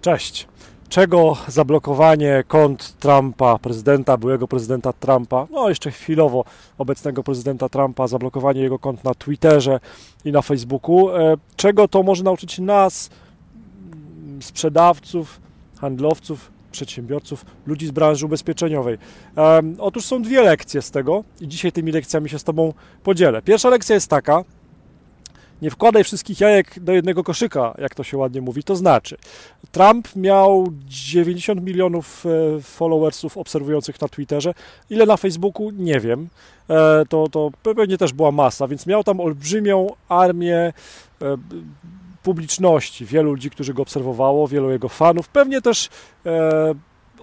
Cześć. Czego zablokowanie kont Trumpa, prezydenta, byłego prezydenta Trumpa, no jeszcze chwilowo obecnego prezydenta Trumpa, zablokowanie jego kont na Twitterze i na Facebooku, e, czego to może nauczyć nas, mm, sprzedawców, handlowców, przedsiębiorców, ludzi z branży ubezpieczeniowej. Otóż są dwie lekcje z tego i dzisiaj tymi lekcjami się z Tobą podzielę. Pierwsza lekcja jest taka, nie wkładaj wszystkich jajek do jednego koszyka, jak to się ładnie mówi. To znaczy, Trump miał 90 milionów e, followersów obserwujących na Twitterze. Ile na Facebooku? Nie wiem. E, to, to pewnie też była masa, więc miał tam olbrzymią armię e, publiczności, wielu ludzi, którzy go obserwowało, wielu jego fanów, pewnie też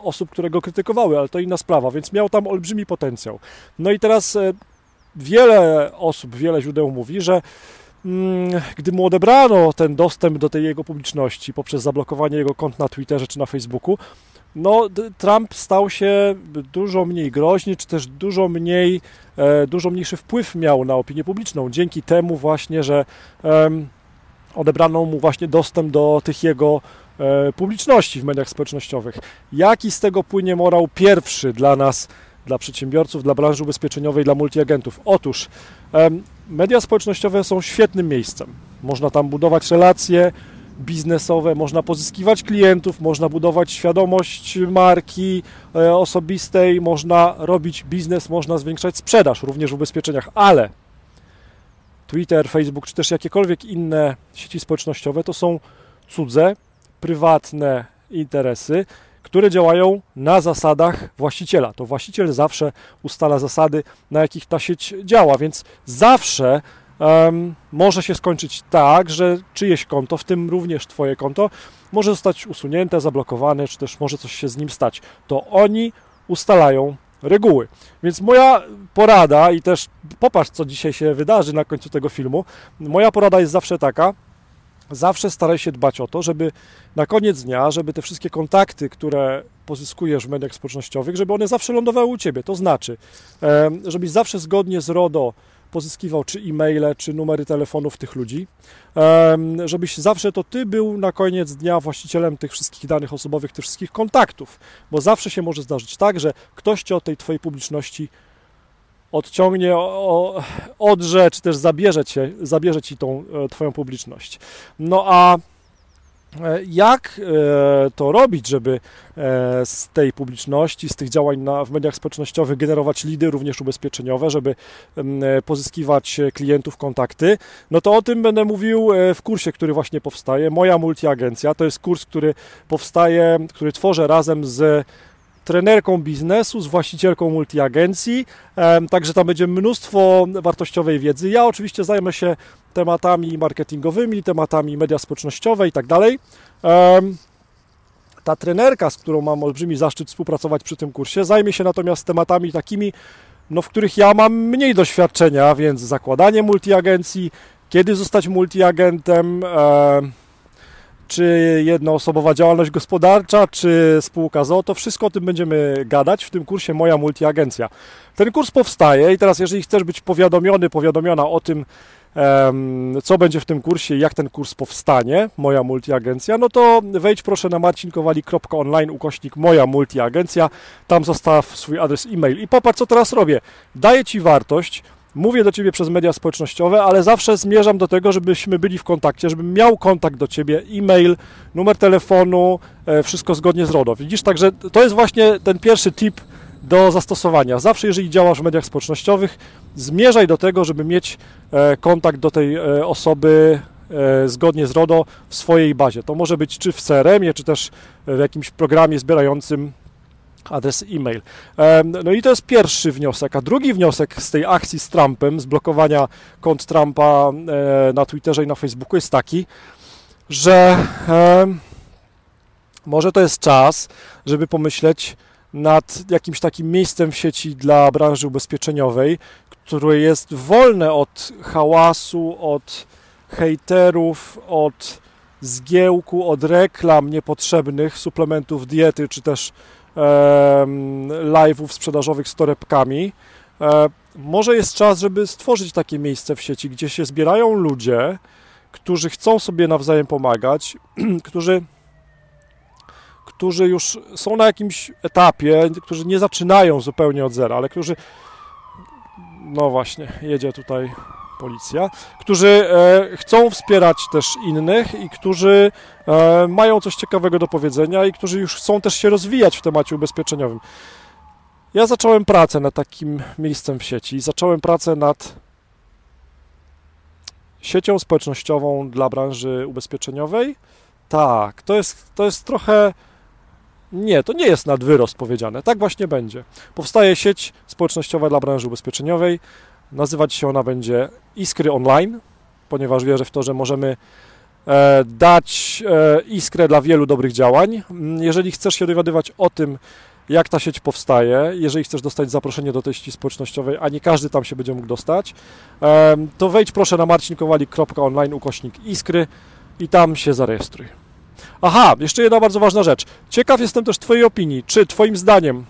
osób, które go krytykowały, ale to inna sprawa, więc miał tam olbrzymi potencjał. No i teraz wiele osób, wiele źródeł mówi, że gdy mu odebrano ten dostęp do tej jego publiczności poprzez zablokowanie jego kont na Twitterze czy na Facebooku, no, Trump stał się dużo mniej groźny, czy też dużo mniej, e, dużo mniejszy wpływ miał na opinię publiczną, dzięki temu właśnie, że odebrano mu właśnie dostęp do tych jego e, publiczności w mediach społecznościowych. Jaki z tego płynie morał pierwszy dla nas, dla przedsiębiorców, dla branży ubezpieczeniowej, dla multiagentów? Otóż media społecznościowe są świetnym miejscem. Można tam budować relacje biznesowe, można pozyskiwać klientów, można budować świadomość marki e, osobistej, można robić biznes, można zwiększać sprzedaż również w ubezpieczeniach, ale Twitter, Facebook czy też jakiekolwiek inne sieci społecznościowe to są cudze, prywatne interesy, które działają na zasadach właściciela. To właściciel zawsze ustala zasady, na jakich ta sieć działa, więc zawsze um, może się skończyć tak, że czyjeś konto, w tym również Twoje konto, może zostać usunięte, zablokowane, czy też może coś się z nim stać. To oni ustalają reguły. Więc moja porada i też popatrz, co dzisiaj się wydarzy na końcu tego filmu. Moja porada jest zawsze taka, zawsze staraj się dbać o to, żeby na koniec dnia, żeby te wszystkie kontakty, które pozyskujesz w mediach społecznościowych, żeby one zawsze lądowały u Ciebie. To znaczy, żebyś zawsze zgodnie z RODO pozyskiwał czy e-maile, czy numery telefonów tych ludzi, żebyś zawsze to Ty był na koniec dnia właścicielem tych wszystkich danych osobowych, tych wszystkich kontaktów, bo zawsze się może zdarzyć tak, że ktoś Cię od tej Twojej publiczności odciągnie, odrze, czy też zabierze, cię, zabierze ci tą e, Twoją publiczność. No a e, jak e, to robić, żeby z tej publiczności, z tych działań na, w mediach społecznościowych generować lidy, również ubezpieczeniowe, żeby pozyskiwać klientów, kontakty? No to o tym będę mówił w kursie, który właśnie powstaje. Moja multiagencja to jest kurs, który powstaje, który tworzę razem z trenerką biznesu, z właścicielką multiagencji, także tam będzie mnóstwo wartościowej wiedzy. Ja oczywiście zajmę się tematami marketingowymi, tematami media społecznościowe i tak dalej. Ta trenerka, z którą mam olbrzymi zaszczyt współpracować przy tym kursie, zajmie się natomiast tematami takimi, no, w których ja mam mniej doświadczenia, więc zakładanie multiagencji, kiedy zostać multiagentem, czy jednoosobowa działalność gospodarcza, czy spółka ZO, to wszystko o tym będziemy gadać w tym kursie Moja Multiagencja. Ten kurs powstaje i teraz jeżeli chcesz być powiadomiony, powiadomiona o tym, co będzie w tym kursie, jak ten kurs powstanie, moja multiagencja, no to wejdź proszę na marcinkowali.online ukośnik moja multiagencja, tam zostaw swój adres e-mail i popatrz co teraz robię. Daję Ci wartość, mówię do Ciebie przez media społecznościowe, ale zawsze zmierzam do tego, żebyśmy byli w kontakcie, żebym miał kontakt do Ciebie, e-mail, numer telefonu, e, wszystko zgodnie z RODO. Widzisz, także to jest właśnie ten pierwszy tip do zastosowania. Zawsze, jeżeli działasz w mediach społecznościowych, zmierzaj do tego, żeby mieć e, kontakt do tej e, osoby zgodnie z RODO w swojej bazie. To może być czy w CRM-ie, czy też w jakimś programie zbierającym adres e-mail. No i to jest pierwszy wniosek. A drugi wniosek z tej akcji z Trumpem, z blokowania kont Trumpa e, na Twitterze i na Facebooku jest taki, że może to jest czas, żeby pomyśleć nad jakimś takim miejscem w sieci dla branży ubezpieczeniowej, które jest wolne od hałasu, od hejterów, od zgiełku, od reklam niepotrzebnych, suplementów diety, czy też live'ów sprzedażowych z torebkami. E, może jest czas, żeby stworzyć takie miejsce w sieci, gdzie się zbierają ludzie, którzy chcą sobie nawzajem pomagać, którzy którzy już są na jakimś etapie, którzy nie zaczynają zupełnie od zera, ale którzy, no właśnie, jedzie tutaj policja, którzy e, chcą wspierać też innych i którzy e, mają coś ciekawego do powiedzenia i którzy już chcą też się rozwijać w temacie ubezpieczeniowym. Ja zacząłem pracę nad takim miejscem w sieci. Zacząłem pracę nad siecią społecznościową dla branży ubezpieczeniowej. Tak, to jest, to jest trochę. Nie, to nie jest nad wyrost powiedziane. Tak właśnie będzie. Powstaje sieć społecznościowa dla branży ubezpieczeniowej. Nazywać się ona będzie Iskry Online, ponieważ wierzę w to, że możemy e, dać e, iskrę dla wielu dobrych działań. Jeżeli chcesz się dowiadywać o tym, jak ta sieć powstaje, jeżeli chcesz dostać zaproszenie do tej sieci społecznościowej, a nie każdy tam się będzie mógł dostać, to wejdź proszę na marcinkowalik.online ukośnik iskry i tam się zarejestruj. Aha, jeszcze jedna bardzo ważna rzecz. Ciekaw jestem też Twojej opinii. Czy Twoim zdaniem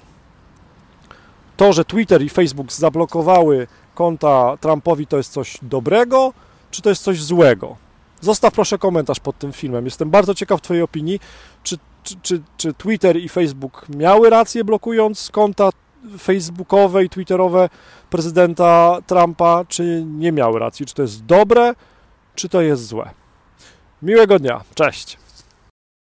to, że Twitter i Facebook zablokowały konta Trumpowi, to jest coś dobrego, czy to jest coś złego? Zostaw proszę komentarz pod tym filmem. Jestem bardzo ciekaw Twojej opinii. Czy czy, czy, czy Twitter i Facebook miały rację blokując konta facebookowe i twitterowe prezydenta Trumpa, czy nie miały racji? Czy to jest dobre, czy to jest złe? Miłego dnia. Cześć.